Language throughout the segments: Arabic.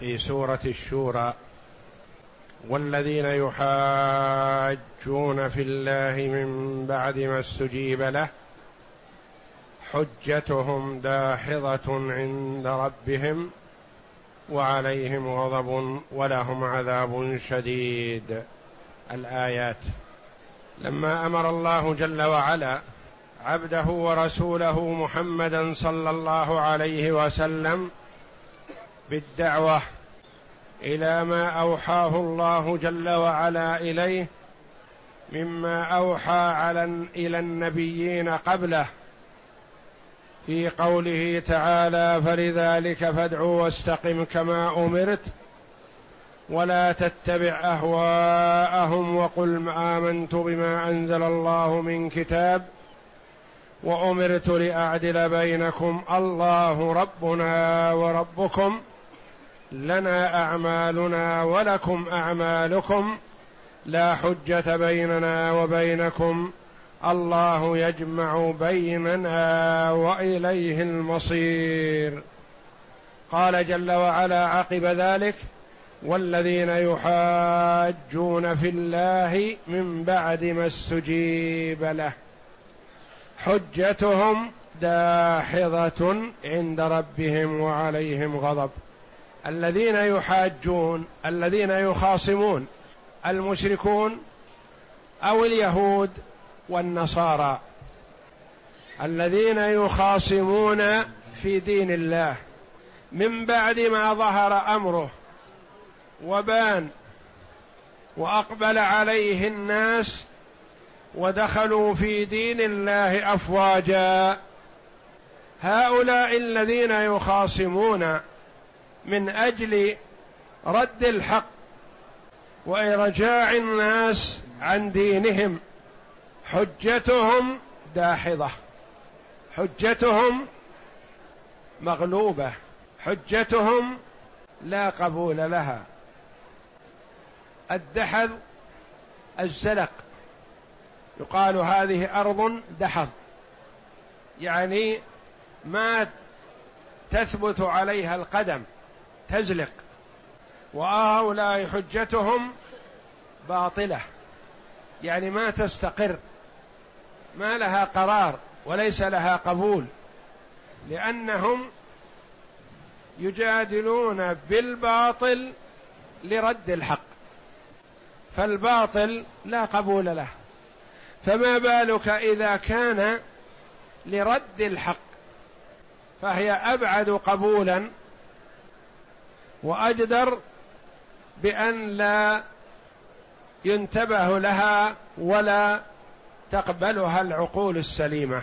في سورة الشورى والذين يحاجون في الله من بعد ما استجيب له حجتهم داحضه عند ربهم وعليهم غضب ولهم عذاب شديد. الآيات لما أمر الله جل وعلا عبده ورسوله محمدا صلى الله عليه وسلم بالدعوة إلى ما أوحاه الله جل وعلا إليه مما أوحى على إلى النبيين قبله. في قوله تعالى فلذلك فادع واستقم كما أمرت ولا تتبع أهواءهم وقل آمنت بما أنزل الله من كتاب وأمرت لأعدل بينكم الله ربنا وربكم لنا أعمالنا ولكم أعمالكم. لا حجة بيننا وبينكم. الله يجمع بيننا وإليه المصير. قال جل وعلا عقب ذلك والذين يحاجون في الله من بعد ما استجيب له. حجتهم داحضة عند ربهم وعليهم غضب. الذين يحاجون الذين يخاصمون المشركون أو اليهود والنصارى. الذين يخاصمون في دين الله. من بعد ما ظهر أمره وبان وأقبل عليه الناس ودخلوا في دين الله أفواجا. هؤلاء الذين يخاصمون من أجل رد الحق وارجاع الناس عن دينهم. حجتهم داحضة. حجتهم مغلوبة. حجتهم لا قبول لها. الدحض الزلق. يقال هذه أرض دحض. يعني ما تثبت عليها القدم. تزلق. وهؤلاء حجتهم باطلة. يعني ما تستقر. ما لها قرار وليس لها قبول. لأنهم يجادلون بالباطل لرد الحق. فالباطل لا قبول له. فما بالك إذا كان لرد الحق؟ فهي أبعد قبولا وأجدر بأن لا ينتبه لها ولا تقبلها العقول السليمة.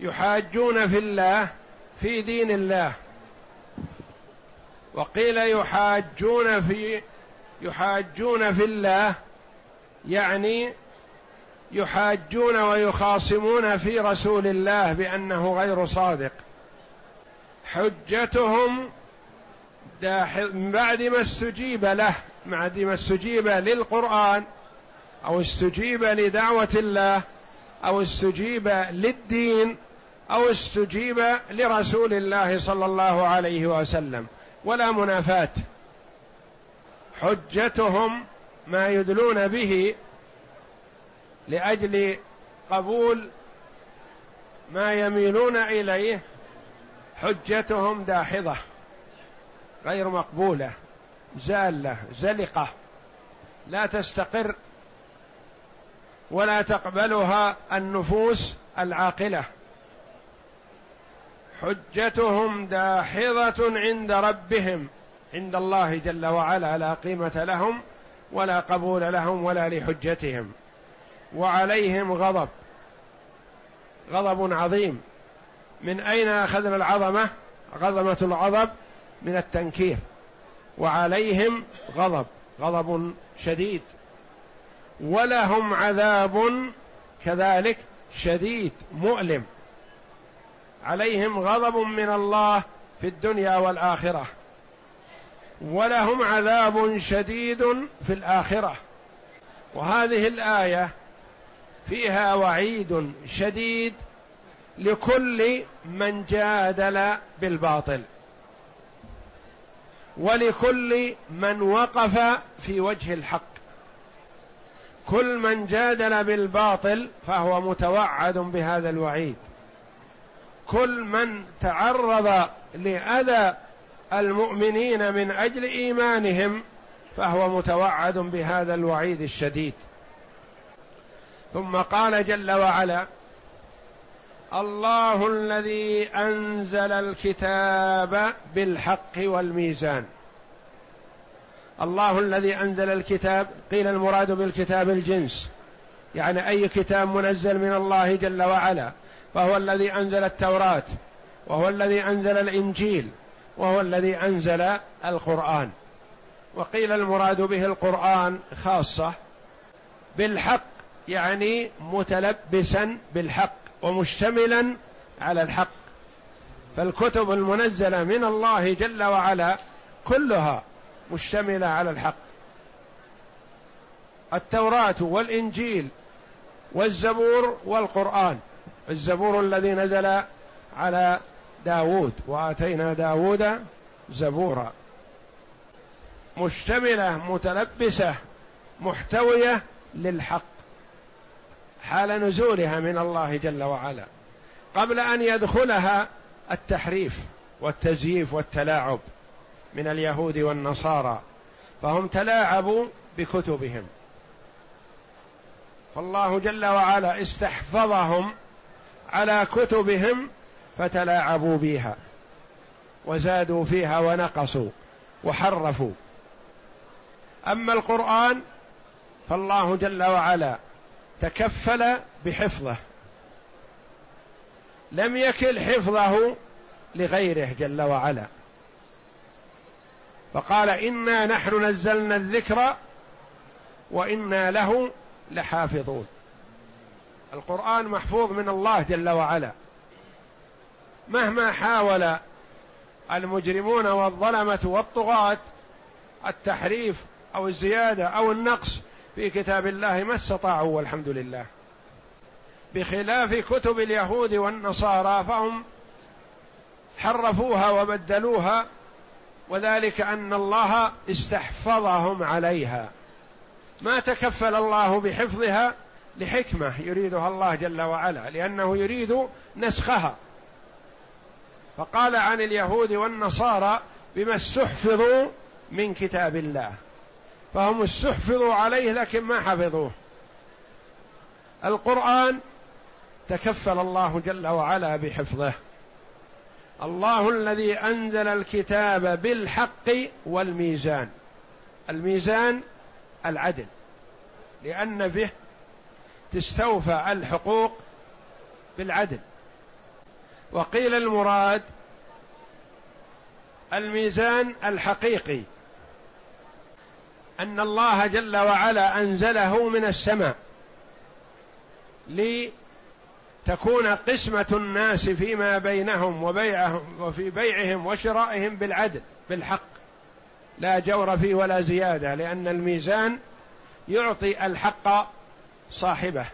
يحاجون في الله في دين الله. وقيل يحاجون في يحاجون في الله يعني يحاجون ويخاصمون في رسول الله بأنه غير صادق. حجتهم من بعد ما استجيب له بعد ما استجيب للقرآن أو استجيب لدعوة الله أو استجيب للدين أو استجيب لرسول الله صلى الله عليه وسلم. ولا منافاة. حجتهم ما يدلون به لأجل قبول ما يميلون إليه حجتهم داحضة. غير مقبولة زاله زلقة لا تستقر ولا تقبلها النفوس العاقلة. حجتهم داحضة عند ربهم عند الله جل وعلا لا قيمة لهم ولا قبول لهم ولا لحجتهم. وعليهم غضب غضب عظيم. من أين أخذنا العظمة؟ عظمة الغضب من التنكير وعليهم غضب غضب شديد ولهم عذاب كذلك شديد مؤلم. عليهم غضب من الله في الدنيا والآخرة ولهم عذاب شديد في الآخرة. وهذه الآية فيها وعيد شديد لكل من جادل بالباطل. ولكل من وقف في وجه الحق. كل من جادل بالباطل فهو متوعد بهذا الوعيد. كل من تعرض لأذى المؤمنين من أجل إيمانهم فهو متوعد بهذا الوعيد الشديد. ثم قال جل وعلا الله الذي أنزل الكتاب بالحق والميزان. الله الذي أنزل الكتاب قيل المراد بالكتاب الجنس. يعني أي كتاب منزل من الله جل وعلا. فهو الذي أنزل التوراة وهو الذي أنزل الإنجيل وهو الذي أنزل القرآن. وقيل المراد به القرآن خاصة بالحق يعني متلبسا بالحق. ومشتملا على الحق. فالكتب المنزلة من الله جل وعلا كلها مشتملة على الحق. التوراة والإنجيل والزبور والقرآن. الزبور الذي نزل على داود وآتينا داود زبورا. مشتملة متلبسة محتوية للحق. حال نزولها من الله جل وعلا. قبل أن يدخلها التحريف والتزييف والتلاعب من اليهود والنصارى فهم تلاعبوا بكتبهم. فالله جل وعلا استحفظهم على كتبهم فتلاعبوا بها وزادوا فيها ونقصوا وحرفوا. أما القرآن فالله جل وعلا تكفل بحفظه. لم يكل حفظه لغيره جل وعلا. فقال إنا نحن نزلنا الذكر وإنا له لحافظون. القرآن محفوظ من الله جل وعلا. مهما حاول المجرمون والظلمة والطغاة التحريف أو الزيادة أو النقص في كتاب الله ما استطاعوا والحمد لله. بخلاف كتب اليهود والنصارى فهم حرفوها وبدلوها وذلك أن الله استحفظهم عليها. ما تكفل الله بحفظها لحكمة يريدها الله جل وعلا لأنه يريد نسخها. فقال عن اليهود والنصارى بما استحفظوا من كتاب الله. فهم استحفظوا عليه لكن ما حفظوه. القرآن تكفل الله جل وعلا بحفظه. الله الذي أنزل الكتاب بالحق والميزان. الميزان العدل. لأن به تستوفى الحقوق بالعدل. وقيل المراد الميزان الحقيقي. أن الله جل وعلا أنزله من السماء لتكون قسمة الناس فيما بينهم وبيعهم وفي بيعهم وشرائهم بالعدل بالحق. لا جور فيه ولا زيادة لأن الميزان يعطي الحق صاحبه.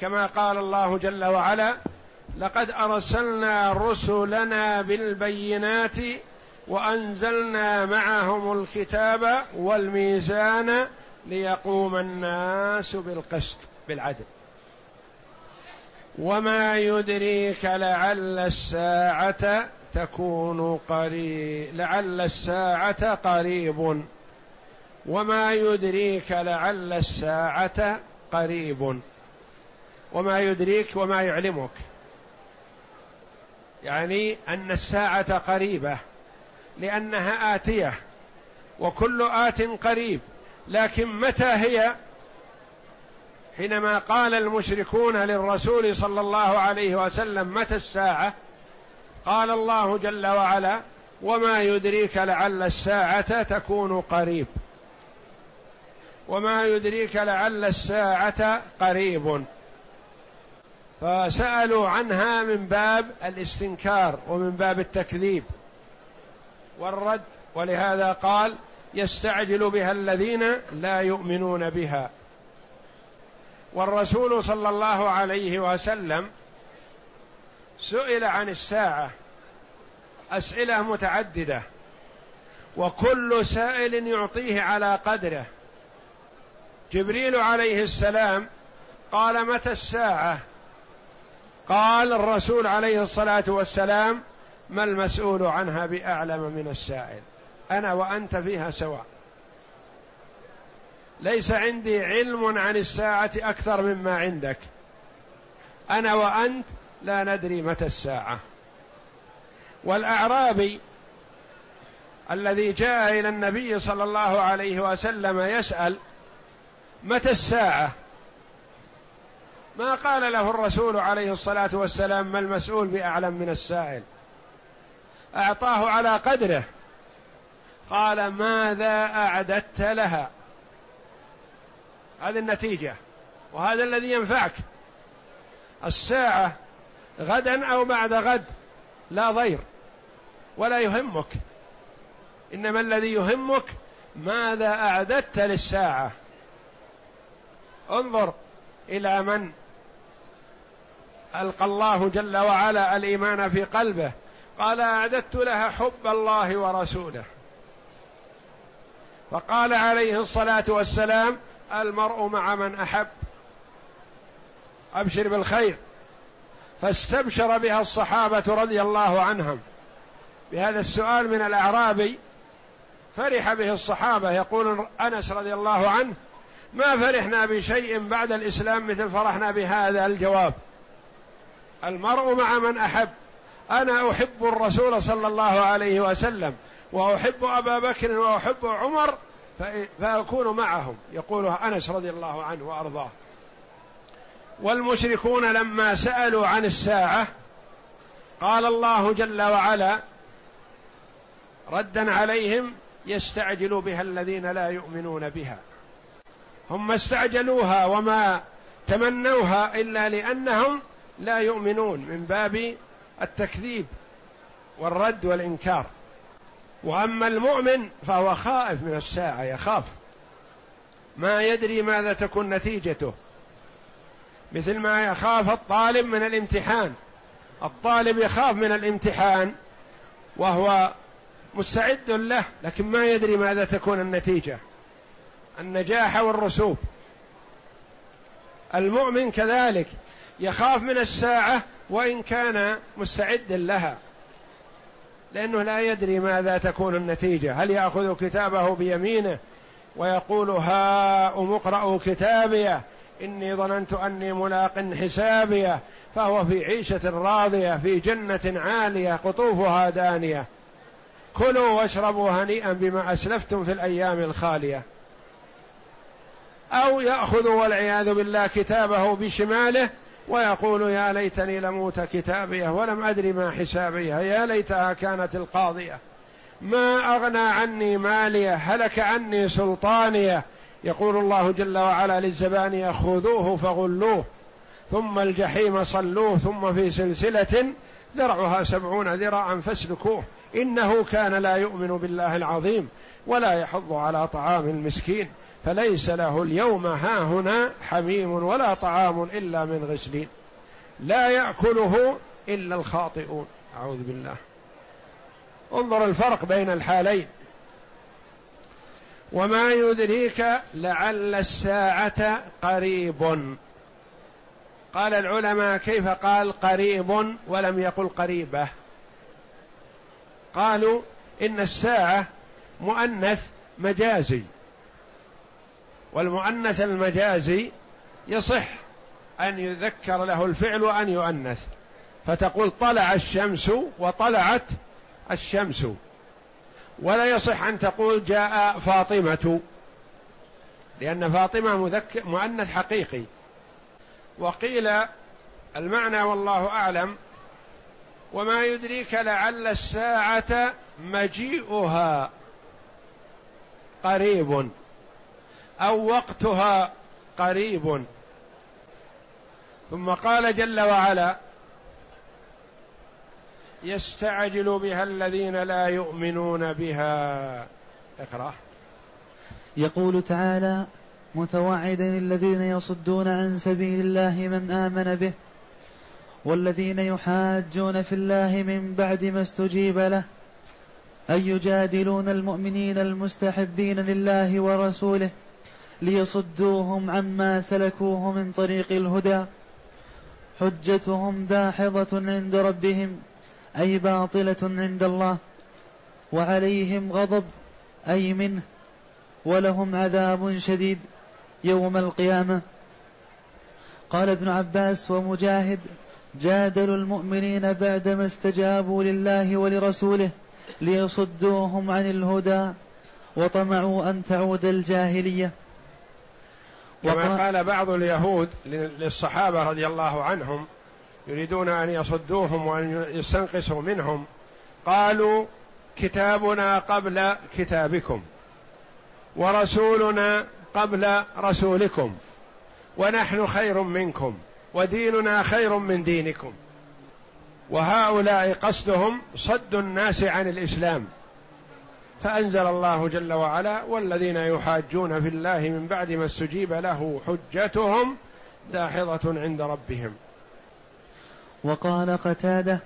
كما قال الله جل وعلا لقد أرسلنا رسلنا بالبينات وأنزلنا معهم الكتاب والميزان ليقوم الناس بالقسط بالعدل. وما يدريك لعل الساعة تكون قريب لعل الساعة قريب. وما يدريك لعل الساعة قريب. وما يدريك وما يعلمك. يعني أن الساعة قريبة. لأنها آتية وكل آت قريب. لكن متى هي؟ حينما قال المشركون للرسول صلى الله عليه وسلم متى الساعة؟ قال الله جل وعلا وما يدريك لعل الساعة تكون قريب. وما يدريك لعل الساعة قريب. فسألوا عنها من باب الاستنكار ومن باب التكذيب. والرد ولهذا قال يستعجل بها الذين لا يؤمنون بها. والرسول صلى الله عليه وسلم سئل عن الساعة أسئلة متعددة وكل سائل يعطيه على قدره. جبريل عليه السلام قال متى الساعة؟ قال الرسول عليه الصلاة والسلام ما المسؤول عنها بأعلم من السائل؟ أنا وأنت فيها سواء. ليس عندي علم عن الساعة أكثر مما عندك. أنا وأنت لا ندري متى الساعة. والأعرابي الذي جاء إلى النبي صلى الله عليه وسلم يسأل متى الساعة؟ ما قال له الرسول عليه الصلاة والسلام ما المسؤول بأعلم من السائل؟ أعطاه على قدره. قال ماذا أعددت لها؟ هذه النتيجة. وهذا الذي ينفعك. الساعة غدا أو بعد غد لا ضير ولا يهمك. إنما الذي يهمك ماذا أعددت للساعة. انظر إلى من ألقى الله جل وعلا الإيمان في قلبه. قال أعددت لها حب الله ورسوله. فقال عليه الصلاة والسلام المرء مع من أحب. أبشر بالخير. فاستبشر بها الصحابة رضي الله عنهم. بهذا السؤال من الأعرابي فرح به الصحابة. يقول أنس رضي الله عنه ما فرحنا بشيء بعد الإسلام مثل فرحنا بهذا الجواب. المرء مع من أحب. أنا أحب الرسول صلى الله عليه وسلم وأحب أبا بكر وأحب عمر فأكون معهم يقول أنس رضي الله عنه وأرضاه. والمشركون لما سألوا عن الساعة قال الله جل وعلا ردا عليهم يستعجل بها الذين لا يؤمنون بها. هم استعجلوها وما تمنوها إلا لأنهم لا يؤمنون من باب التكذيب والرد والإنكار. وأما المؤمن فهو خائف من الساعة يخاف. ما يدري ماذا تكون نتيجته. مثل ما يخاف الطالب من الامتحان. الطالب يخاف من الامتحان وهو مستعد له لكن ما يدري ماذا تكون النتيجة. النجاح والرسوب. المؤمن كذلك يخاف من الساعة وإن كان مستعدا لها. لأنه لا يدري ماذا تكون النتيجة. هل يأخذ كتابه بيمينه ويقول هاؤم اقرأوا كتابيه إني ظننت أني ملاق حسابيه فهو في عيشة راضية في جنة عالية قطوفها دانية. كلوا واشربوا هنيئا بما أسلفتم في الأيام الخالية. أو يأخذ والعياذ بالله كتابه بشماله ويقول يا ليتني لموت كتابية ولم أدري ما حسابية. يا ليتها كانت القاضية. ما أغنى عني ماليه هلك عني سلطانيه يقول الله جل وعلا للزبانية خذوه فغلوه ثم الجحيم صلوه ثم في سلسلة ذرعها سبعون ذراعا فاسلكوه. إنه كان لا يؤمن بالله العظيم ولا يحض على طعام المسكين. فليس له اليوم هاهنا حميم ولا طعام إلا من غسلين. لا يأكله إلا الخاطئون. أعوذ بالله. انظر الفرق بين الحالين. وما يدريك لعل الساعة قريب. قال العلماء كيف قال قريب ولم يقل قريبة؟ قالوا إن الساعة مؤنث مجازي. والمؤنث المجازي يصح أن يذكر له الفعل وأن يؤنث. فتقول طلع الشمس وطلعت الشمس. ولا يصح أن تقول جاء فاطمة لأن فاطمة مذكر مؤنث حقيقي. وقيل المعنى والله أعلم وما يدريك لعل الساعة مجيئها قريب. أو وقتها قريب. ثم قال جل وعلا يستعجل بها الذين لا يؤمنون بها. اقرأ. يقول تعالى متوعدا الذين يصدون عن سبيل الله من آمن به والذين يحاجون في الله من بعد ما استجيب له. أن يجادلون المؤمنين المستحبين لله ورسوله؟ ليصدوهم عما سلكوه من طريق الهدى. حجتهم داحضة عند ربهم أي باطلة عند الله. وعليهم غضب أي منه. ولهم عذاب شديد يوم القيامة. قال ابن عباس ومجاهد جادلوا المؤمنين بعدما استجابوا لله ولرسوله ليصدوهم عن الهدى وطمعوا أن تعود الجاهلية. كما قال بعض اليهود للصحابة رضي الله عنهم يريدون أن يصدوهم وأن يستنقصوا منهم قالوا كتابنا قبل كتابكم ورسولنا قبل رسولكم ونحن خير منكم وديننا خير من دينكم. وهؤلاء قصدهم صد الناس عن الإسلام. فأنزل الله جل وعلا والذين يحاجون في الله من بعد ما استجيب له حجتهم داحضة عند ربهم. وقال قتادة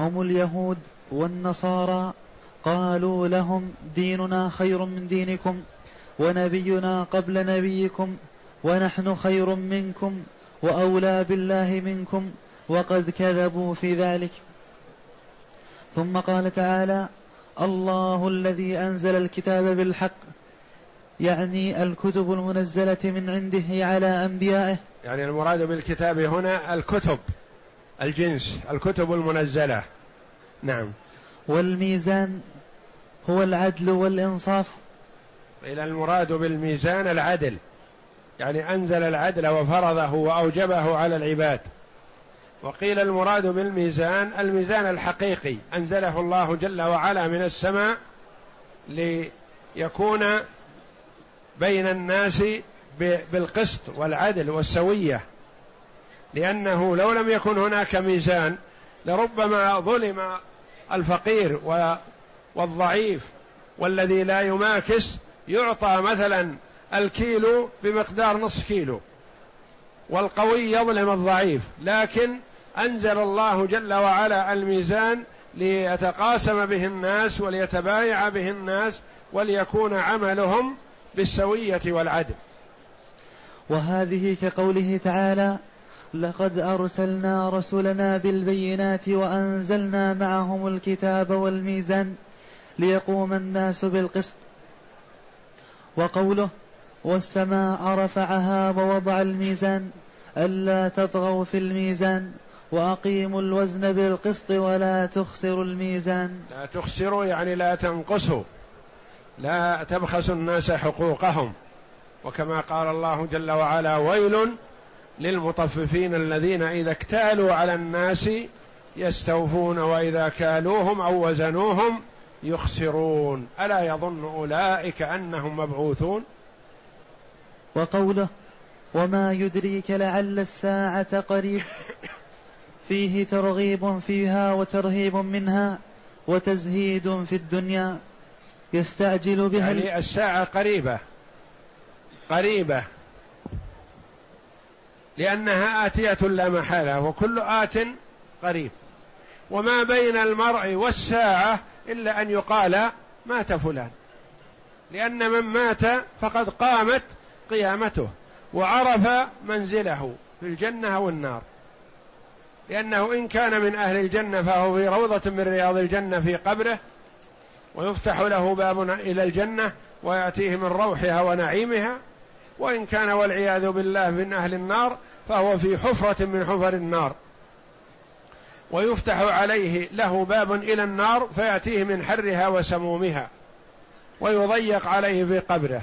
هم اليهود والنصارى قالوا لهم ديننا خير من دينكم ونبينا قبل نبيكم ونحن خير منكم وأولى بالله منكم وقد كذبوا في ذلك. ثم قال تعالى الله الذي أنزل الكتاب بالحق يعني الكتب المنزلة من عنده على أنبيائه. يعني المراد بالكتاب هنا الكتب الجنس الكتب المنزلة. نعم. والميزان هو العدل والإنصاف. إلى المراد بالميزان العدل يعني أنزل العدل وفرضه وأوجبه على العباد. وقيل المراد بالميزان الميزان الحقيقي. أنزله الله جل وعلا من السماء ليكون بين الناس بالقسط والعدل والسوية. لأنه لو لم يكن هناك ميزان لربما ظلم الفقير والضعيف والذي لا يماكس يعطى مثلا الكيلو بمقدار نصف كيلو والقوي يظلم الضعيف. لكن أنزل الله جل وعلا الميزان ليتقاسم به الناس وليتبايع به الناس وليكون عملهم بالسوية والعدل. وهذه كقوله تعالى لقد أرسلنا رسلنا بالبينات وأنزلنا معهم الكتاب والميزان ليقوم الناس بالقسط. وقوله والسماء رفعها ووضع الميزان ألا تطغوا في الميزان. وأقيموا الوزن بالقسط ولا تخسروا الميزان. لا تخسروا يعني لا تنقصوا. لا تبخسوا الناس حقوقهم. وكما قال الله جل وعلا ويل للمطففين الذين إذا اكتالوا على الناس يستوفون وإذا كالوهم أو وزنوهم يخسرون. ألا يظن أولئك أنهم مبعوثون؟ وقوله وما يدريك لعل الساعة قريب. فيه ترغيب فيها وترهيب منها وتزهيد في الدنيا يستعجل بها يعني الساعة قريبة. قريبة. لأنها آتية لا محالة وكل آت قريب. وما بين المرء والساعة إلا أن يقال مات فلان. لأن من مات فقد قامت قيامته وعرف منزله في الجنة أو النار لأنه إن كان من أهل الجنة فهو في روضة من رياض الجنة في قبره ويفتح له باب إلى الجنة ويأتيه من روحها ونعيمها وإن كان والعياذ بالله من أهل النار فهو في حفرة من حفر النار. ويفتح عليه له باب إلى النار فيأتيه من حرها وسمومها ويضيق عليه في قبره.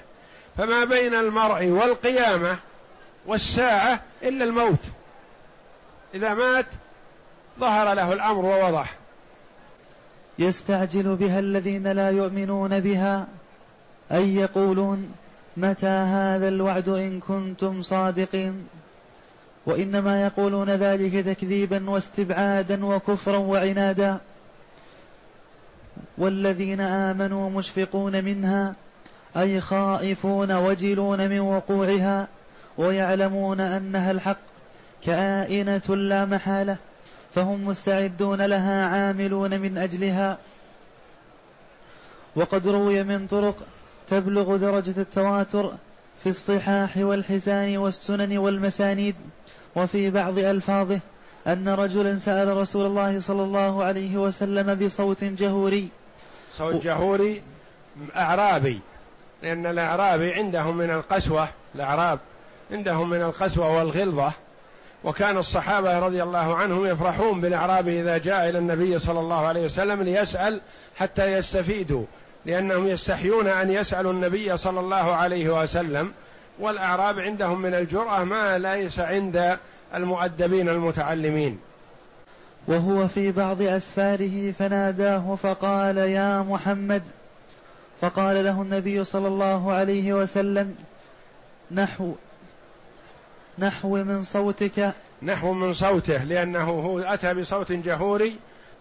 فما بين المرء والقيامة والساعة إلا الموت. إذا مات ظهر له الأمر ووضح. يستعجل بها الذين لا يؤمنون بها أي يقولون متى هذا الوعد إن كنتم صادقين؟ وإنما يقولون ذلك تكذيبا واستبعادا وكفرا وعنادا. والذين آمنوا مشفقون منها أي خائفون وجلون من وقوعها ويعلمون أنها الحق. كائنة لا محالة فهم مستعدون لها عاملون من أجلها. وقد روي من طرق تبلغ درجة التواتر في الصحاح والحسان والسنن والمسانيد وفي بعض ألفاظه أن رجلا سأل رسول الله صلى الله عليه وسلم بصوت جهوري. صوت جهوري أعرابي لأن الأعرابي عندهم من القسوة الأعراب عندهم من القسوة والغلظة. وكان الصحابة رضي الله عنهم يفرحون بالأعرابي إذا جاء إلى النبي صلى الله عليه وسلم ليسأل حتى يستفيدوا لأنهم يستحيون أن يسألوا النبي صلى الله عليه وسلم. والأعراب عندهم من الجرأة ما ليس عند المؤدبين المتعلمين. وهو في بعض أسفاره فناداه فقال يا محمد فقال له النبي صلى الله عليه وسلم نحو نحو من صوتك. نحو من صوته لأنه هو أتى بصوت جهوري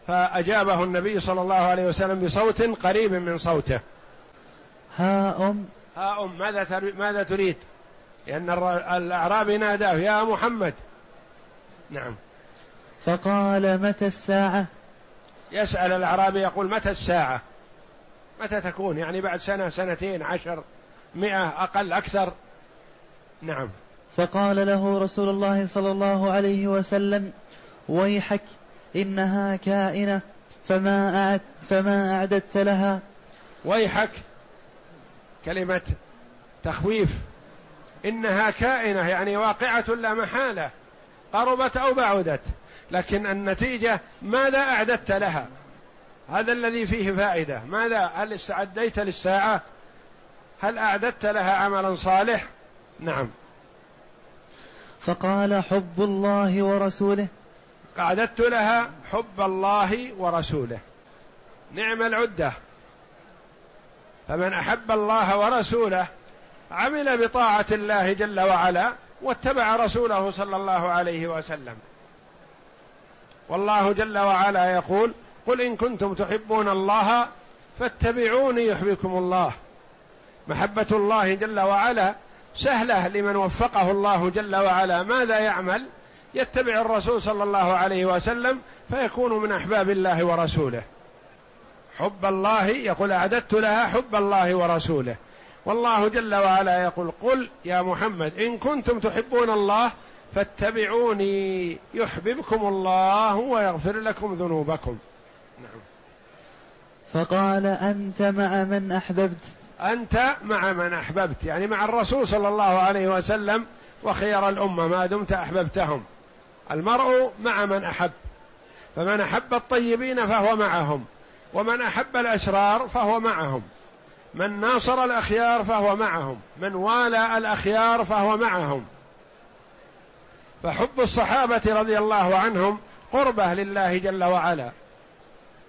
فأجابه النبي صلى الله عليه وسلم بصوت قريب من صوته. ها أم. ها أم ماذا ماذا تريد؟ لأن الأعرابي ناداه يا محمد. نعم. فقال متى الساعة؟ يسأل الأعرابي يقول متى الساعة؟ متى تكون؟ يعني بعد سنة سنتين عشر مئة أقل أكثر. نعم. فقال له رسول الله صلى الله عليه وسلم ويحك إنها كائنة فما أعد فما أعددت لها. ويحك كلمة تخويف إنها كائنة يعني واقعة لا محالة قربت أو بعدت لكن النتيجة ماذا أعددت لها؟ هذا الذي فيه فائدة. ماذا؟ هل استعديت للساعة؟ هل أعددت لها عملا صالح؟ نعم. فقال حب الله ورسوله. أعددت لها حب الله ورسوله. نعم العدة. فمن أحب الله ورسوله عمل بطاعة الله جل وعلا واتبع رسوله صلى الله عليه وسلم. والله جل وعلا يقول قل إن كنتم تحبون الله فاتبعوني يحبكم الله. محبة الله جل وعلا سهلة لمن وفقه الله جل وعلا. ماذا يعمل؟ يتبع الرسول صلى الله عليه وسلم فيكون من أحباب الله ورسوله. حب الله يقول أعددت لها حب الله ورسوله. والله جل وعلا يقول قل يا محمد إن كنتم تحبون الله فاتبعوني يحببكم الله ويغفر لكم ذنوبكم. نعم. فقال أنت مع من أحببت؟ أنت مع من أحببت يعني مع الرسول صلى الله عليه وسلم وخير الأمة ما دمت أحببتهم. المرء مع من أحب فمن أحب الطيبين فهو معهم ومن أحب الأشرار فهو معهم من ناصر الأخيار فهو معهم من والى الأخيار فهو معهم. فحب الصحابة رضي الله عنهم قربة لله جل وعلا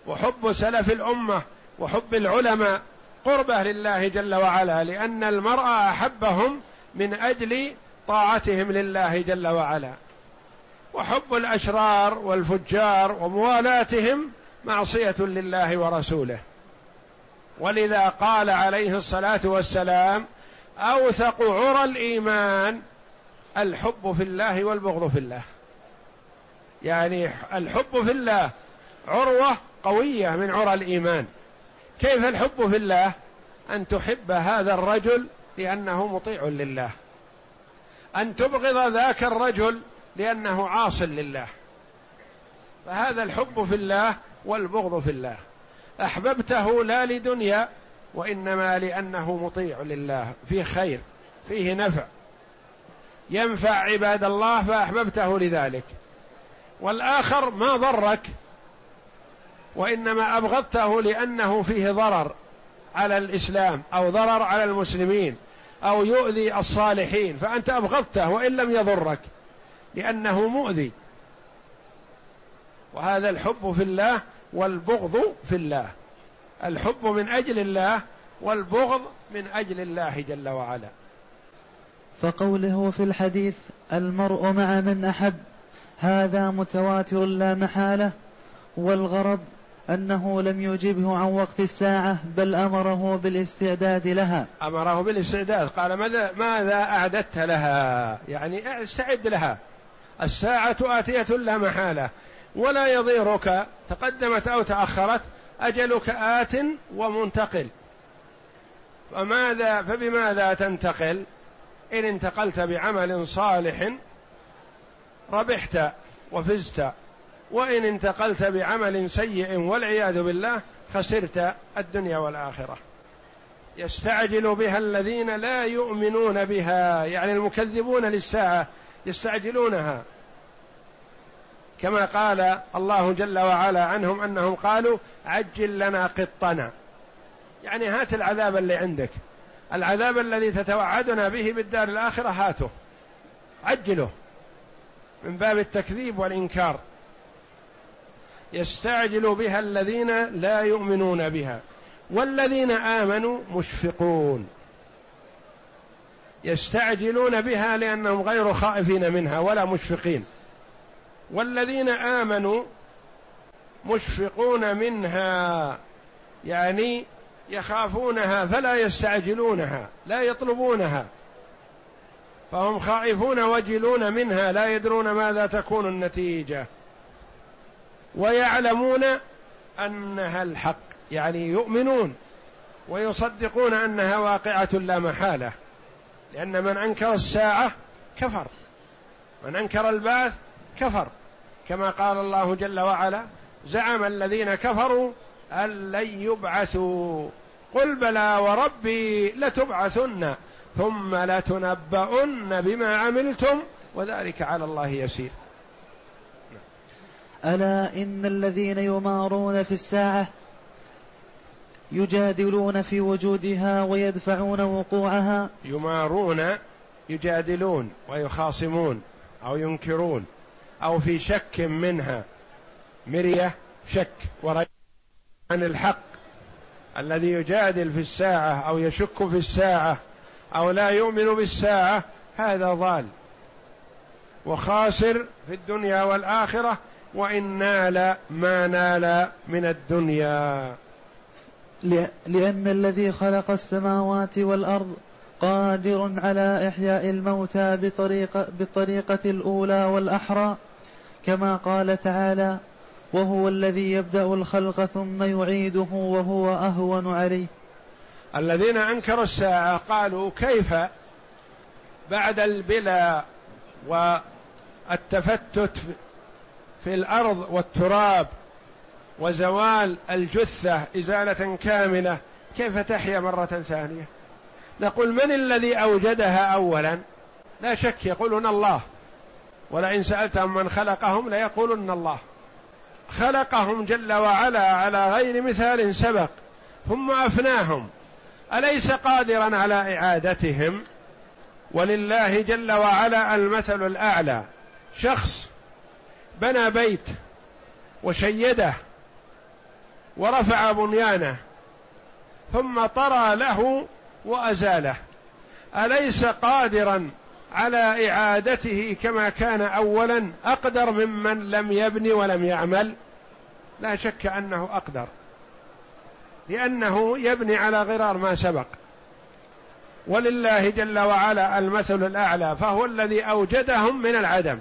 وحب سلف الأمة وحب العلماء قربه لله جل وعلا لأن المرء أحبهم من أجل طاعتهم لله جل وعلا. وحب الأشرار والفجار وموالاتهم معصية لله ورسوله. ولذا قال عليه الصلاة والسلام أوثق عرى الإيمان الحب في الله والبغض في الله. يعني الحب في الله عروة قوية من عرى الإيمان. كيف الحب في الله؟ أن تحب هذا الرجل لأنه مطيع لله. أن تبغض ذاك الرجل لأنه عاص لله. فهذا الحب في الله والبغض في الله. أحببته لا لدنيا وإنما لأنه مطيع لله. فيه خير فيه نفع. ينفع عباد الله فأحببته لذلك. والآخر ما ضرك؟ وإنما أبغضته لأنه فيه ضرر على الإسلام أو ضرر على المسلمين أو يؤذي الصالحين فأنت أبغضته وإن لم يضرك لأنه مؤذي. وهذا الحب في الله والبغض في الله. الحب من أجل الله والبغض من أجل الله جل وعلا. فقوله في الحديث المرء مع من أحب هذا متواتر لا محالة والغرض أنه لم يجبه عن وقت الساعة بل أمره بالاستعداد لها. أمره بالاستعداد. قال ماذا ماذا أعددت لها؟ يعني استعد لها. الساعة آتية لا محالة. ولا يضيرك. تقدمت أو تأخرت أجلك آت ومنتقل. فماذا فبماذا تنتقل؟ إن انتقلت بعمل صالح ربحت وفزت. وإن انتقلت بعمل سيء والعياذ بالله خسرت الدنيا والآخرة. يستعجل بها الذين لا يؤمنون بها يعني المكذبون للساعة يستعجلونها. كما قال الله جل وعلا عنهم أنهم قالوا عجل لنا قطنا. يعني هات العذاب اللي عندك. العذاب الذي تتوعدنا به بالدار الآخرة هاته. عجله. من باب التكذيب والإنكار. يستعجل بها الذين لا يؤمنون بها. والذين آمنوا مشفقون. يستعجلون بها لأنهم غير خائفين منها ولا مشفقين. والذين آمنوا مشفقون منها يعني يخافونها فلا يستعجلونها لا يطلبونها. فهم خائفون وجلون منها لا يدرون ماذا تكون النتيجة. ويعلمون أنها الحق يعني يؤمنون ويصدقون أنها واقعة لا محالة لأن من أنكر الساعة كفر من أنكر البعث كفر كما قال الله جل وعلا زعم الذين كفروا أن لن يبعثوا قل بلى وربي لتبعثن ثم لتنبؤن بما عملتم وذلك على الله يسير. ألا إن الذين يمارون في الساعة يجادلون في وجودها ويدفعون وقوعها؟ يمارون يجادلون ويخاصمون أو ينكرون أو في شك منها. مرية شك ورجل عن الحق. الذي يجادل في الساعة أو يشك في الساعة أو لا يؤمن بالساعة هذا ضال. وخاسر في الدنيا والآخرة وإن نال ما نال من الدنيا. لأن الذي خلق السماوات والأرض قادر على إحياء الموتى بطريقه بالطريقة الأولى والأحرى كما قال تعالى وهو الذي يبدأ الخلق ثم يعيده وهو أهون عليه. الذين أنكروا الساعة قالوا كيف بعد البلا والتفتت في الأرض والتراب وزوال الجثة إزالة كاملة كيف تحيا مرة ثانية؟ نقول من الذي أوجدها اولا؟ لا شك يقولون الله. ولئن سألتهم من خلقهم ليقولن الله. خلقهم جل وعلا على غير مثال سبق ثم أفناهم. أليس قادرا على إعادتهم؟ ولله جل وعلا المثل الأعلى. شخص بنى بيت وشيده ورفع بنيانه ثم طرى له وازاله. أليس قادرا على إعادته كما كان اولا أقدر ممن لم يبني ولم يعمل؟ لا شك أنه أقدر لأنه يبني على غرار ما سبق. ولله جل وعلا المثل الأعلى فهو الذي أوجدهم من العدم.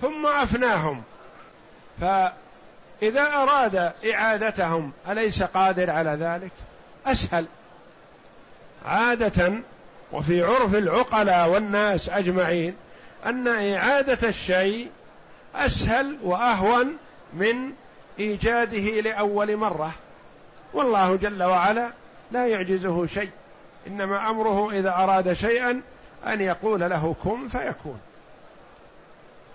ثم افناهم فإذا أراد إعادتهم أليس قادر على ذلك؟ أسهل. عادة وفي عرف العقلاء والناس أجمعين أن إعادة الشيء أسهل وأهون من إيجاده لأول مرة. والله جل وعلا لا يعجزه شيء. إنما أمره إذا أراد شيئا أن يقول له كن فيكون.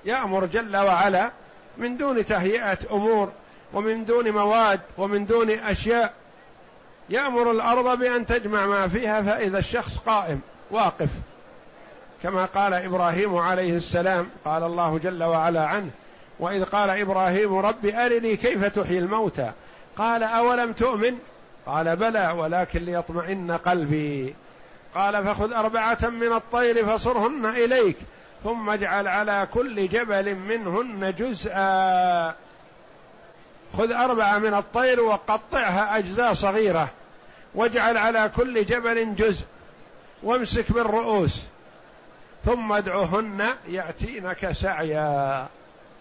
يأمر جل وعلا من دون تهيئة أمور ومن دون مواد ومن دون أشياء. يأمر الأرض بأن تجمع ما فيها فإذا الشخص قائم واقف. كما قال إبراهيم عليه السلام قال الله جل وعلا عنه وإذ قال إبراهيم رب أرني كيف تحيي الموتى؟ قال أولم تؤمن؟ قال بلى ولكن ليطمئن قلبي. قال فخذ أربعة من الطير فصرهن إليك. ثم اجعل على كل جبل منهن جزءا. خذ أربعة من الطير وقطعها أجزاء صغيرة. واجعل على كل جبل جزء. وامسك بالرؤوس. ثم ادعهن يأتينك سعيا.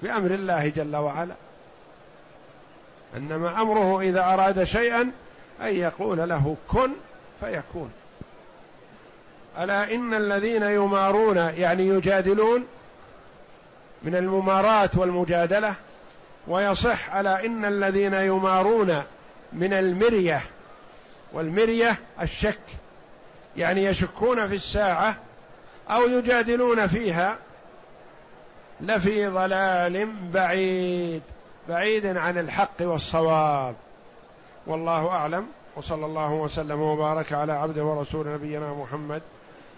بأمر الله جل وعلا. إنما أمره إذا أراد شيئا أن يقول له كن فيكون. ألا إن الذين يمارون يعني يجادلون من المماراه والمجادلة ويصح على إن الذين يمارون من المرية والمرية الشك يعني يشكون في الساعة أو يجادلون فيها لفي ضلال بعيد بعيد عن الحق والصواب. والله أعلم وصلى الله وسلم وبارك على عبده ورسول نبينا محمد